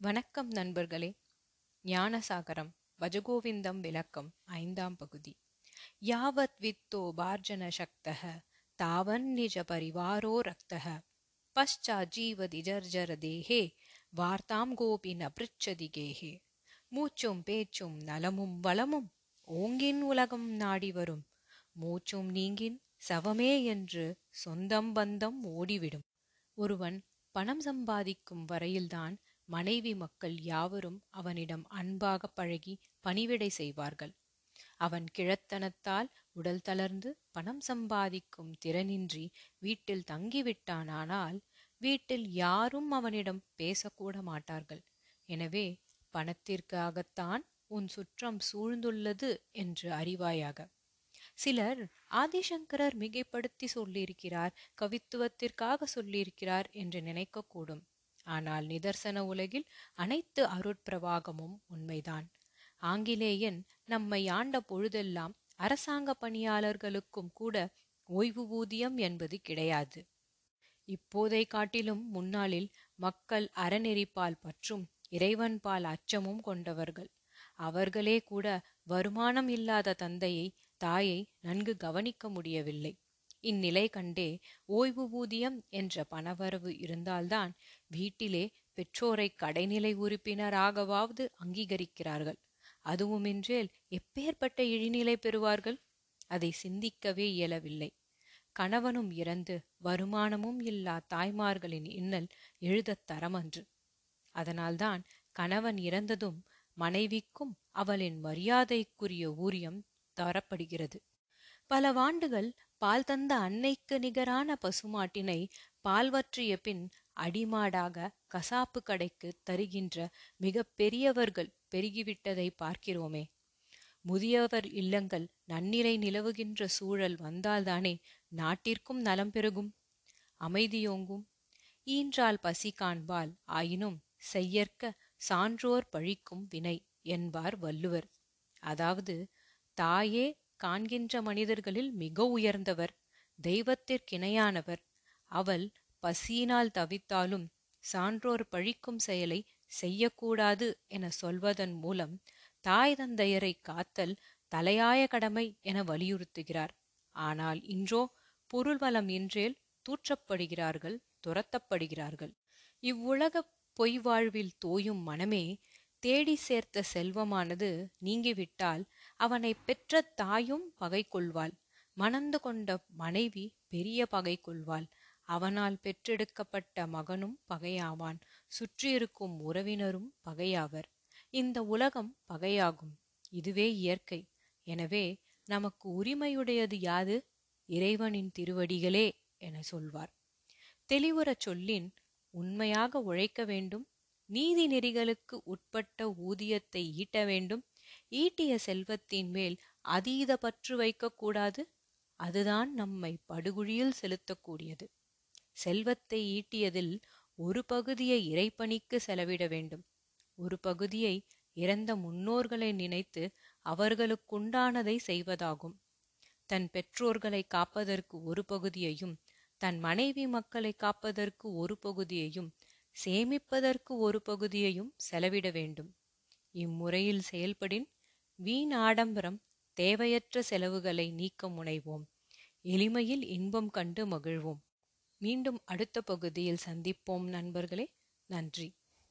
வணக்கம் நண்பர்களே. ஞானசாகரம் பஜகோவிந்தம் விளக்கம் ஐந்தாம் பகுதி. யாவத் வித்தோ பார்ஜன சக்தக தாவன் நிஜ பரிவாரோ ரக்தः ஜீவதி ஜர்ஜர தேஹே வார்த்தாம் கோபி ந பிருச்சதி கேஹே. மூச்சும் பேச்சும் நலமும் வளமும் ஓங்கின் உலகம் நாடி வரும். மூச்சும் நீங்கின் சவமே என்று சொந்தம் பந்தம் ஓடிவிடும். ஒருவன் பணம் சம்பாதிக்கும் வரையில்தான் மனைவி மக்கள் யாவரும் அவனிடம் அன்பாக பழகி பணிவிடை செய்வார்கள். அவன் கிழத்தனத்தால் உடல் தளர்ந்து பணம் சம்பாதிக்கும் திறனின்றி வீட்டில் தங்கிவிட்டானானால் வீட்டில் யாரும் அவனிடம் பேசக்கூட மாட்டார்கள். எனவே பணத்திற்காகத்தான் உன் சுற்றம் சூழ்ந்துள்ளது என்று அறிவாயாக. சிலர் ஆதிசங்கரர் மிகைப்படுத்தி சொல்லியிருக்கிறார் கவித்துவத்திற்காக சொல்லியிருக்கிறார் என்று நினைக்கக்கூடும். ஆனால் நிதர்சன உலகில் அனைத்து அருட்பிரவாகமும் உண்மைதான். ஆங்கிலேயன் நம்மை ஆண்ட பொழுதெல்லாம் அரசாங்க பணியாளர்களுக்கும் கூட ஓய்வு ஊதியம் என்பது கிடையாது. இப்போதை காட்டிலும் முன்னாளில் மக்கள் அறநெறிப்பால் பற்றும் இறைவன்பால் அச்சமும் கொண்டவர்கள். அவர்களே கூட வருமானம் இல்லாத தந்தையை தாயை நன்கு கவனிக்க முடியவில்லை. இந்நிலை கண்டே ஓய்வு ஊதியம் என்ற பணவரவு இருந்தால்தான் வீட்டிலே பெற்றோரை கடைநிலை உறுப்பினராகவாவது அங்கீகரிக்கிறார்கள். அதுவுமின்றேல் எப்பேற்பட்ட இழிநிலை பெறுவார்கள்? அதை சிந்திக்கவே இயலவில்லை. கணவனும் இறந்து வருமானமும் இல்லா தாய்மார்களின் இன்னல் எழுதத் தரமன்று. அதனால்தான் கணவன் இறந்ததும் மனைவிக்கும் அவளின் மரியாதைக்குரிய ஊதியம் தரப்படுகிறது. பல வாண்டுகள் பால் தந்த அன்னைக்கு நிகரான பசுமாட்டினை பால் வற்றிய பின் அடிமாடாக கசாப்பு கடைக்கு தருகின்ற மிக பெரியவர்கள் பெருகிவிட்டதை பார்க்கிறோமே. முதியவர் இல்லங்கள் நன்னிலை நிலவுகின்ற சூழல் வந்தால்தானே நாட்டிற்கும் நலம் பெருகும். அமைதியோங்கும். ஈன்றால் பசி காண்பால் ஆயினும் செய்யற்க சான்றோர் பழிக்கும் வினை என்பார் வள்ளுவர். அதாவது தாயே காண்கின்ற மனிதர்களில் மிக உயர்ந்தவர் தெய்வத்திற்கிணையானவர். அவள் பசியினால் தவித்தாலும் சான்றோர் பழிக்கும் செயலை செய்யக்கூடாது என சொல்வதன் மூலம் தாய் தந்தையரை காத்தல் தலையாய கடமை என வலியுறுத்துகிறார். ஆனால் இன்றோ பொருள் வளம் இன்றேல் தூற்றப்படுகிறார்கள் துரத்தப்படுகிறார்கள். இவ்வுலக பொய் வாழ்வில் தோயும் மனமே தேடி சேர்த்த செல்வமானது நீங்கிவிட்டால் அவனை பெற்ற தாயும் பகை கொள்வாள் மணந்து கொண்ட மனைவி பெரிய பகை கொள்வாள் அவனால் பெற்றெடுக்கப்பட்ட மகனும் பகையாவான். சுற்றியிருக்கும் உறவினரும் பகையாவர். இந்த உலகம் பகையாகும். இதுவே இயற்கை. எனவே நமக்கு உரிமையுடையது யாது? இறைவனின் திருவடிகளே என சொல்வார். தெளிவுறச் சொல்லின் உண்மையாக உழைக்க வேண்டும். நீதி நெறிகளுக்கு உட்பட்ட ஊதியத்தை ஈட்ட வேண்டும். ஈட்டிய செல்வத்தின் மேல் அதீத பற்று வைக்கக்கூடாது. அதுதான் நம்மை படுகுழியில் செலுத்தக்கூடியது. செல்வத்தை ஈட்டியதில் ஒரு பகுதியை இறைப்பணிக்கு செலவிட வேண்டும். ஒரு பகுதியை இறந்த முன்னோர்களை நினைத்து அவர்களுக்குண்டானதை செய்வதாகும். தன் பெற்றோர்களை காப்பதற்கு ஒரு பகுதியையும் தன் மனைவி மக்களை காப்பதற்கு ஒரு பகுதியையும் சேமிப்பதற்கு ஒரு பகுதியையும் செலவிட வேண்டும். இம்முறையில் செயல்படின் வீண் ஆடம்பரம் தேவையற்ற செலவுகளை நீக்க முனைவோம். எளிமையில் இன்பம் கண்டு மகிழ்வோம். மீண்டும் அடுத்த பகுதியில் சந்திப்போம் நண்பர்களே. நன்றி.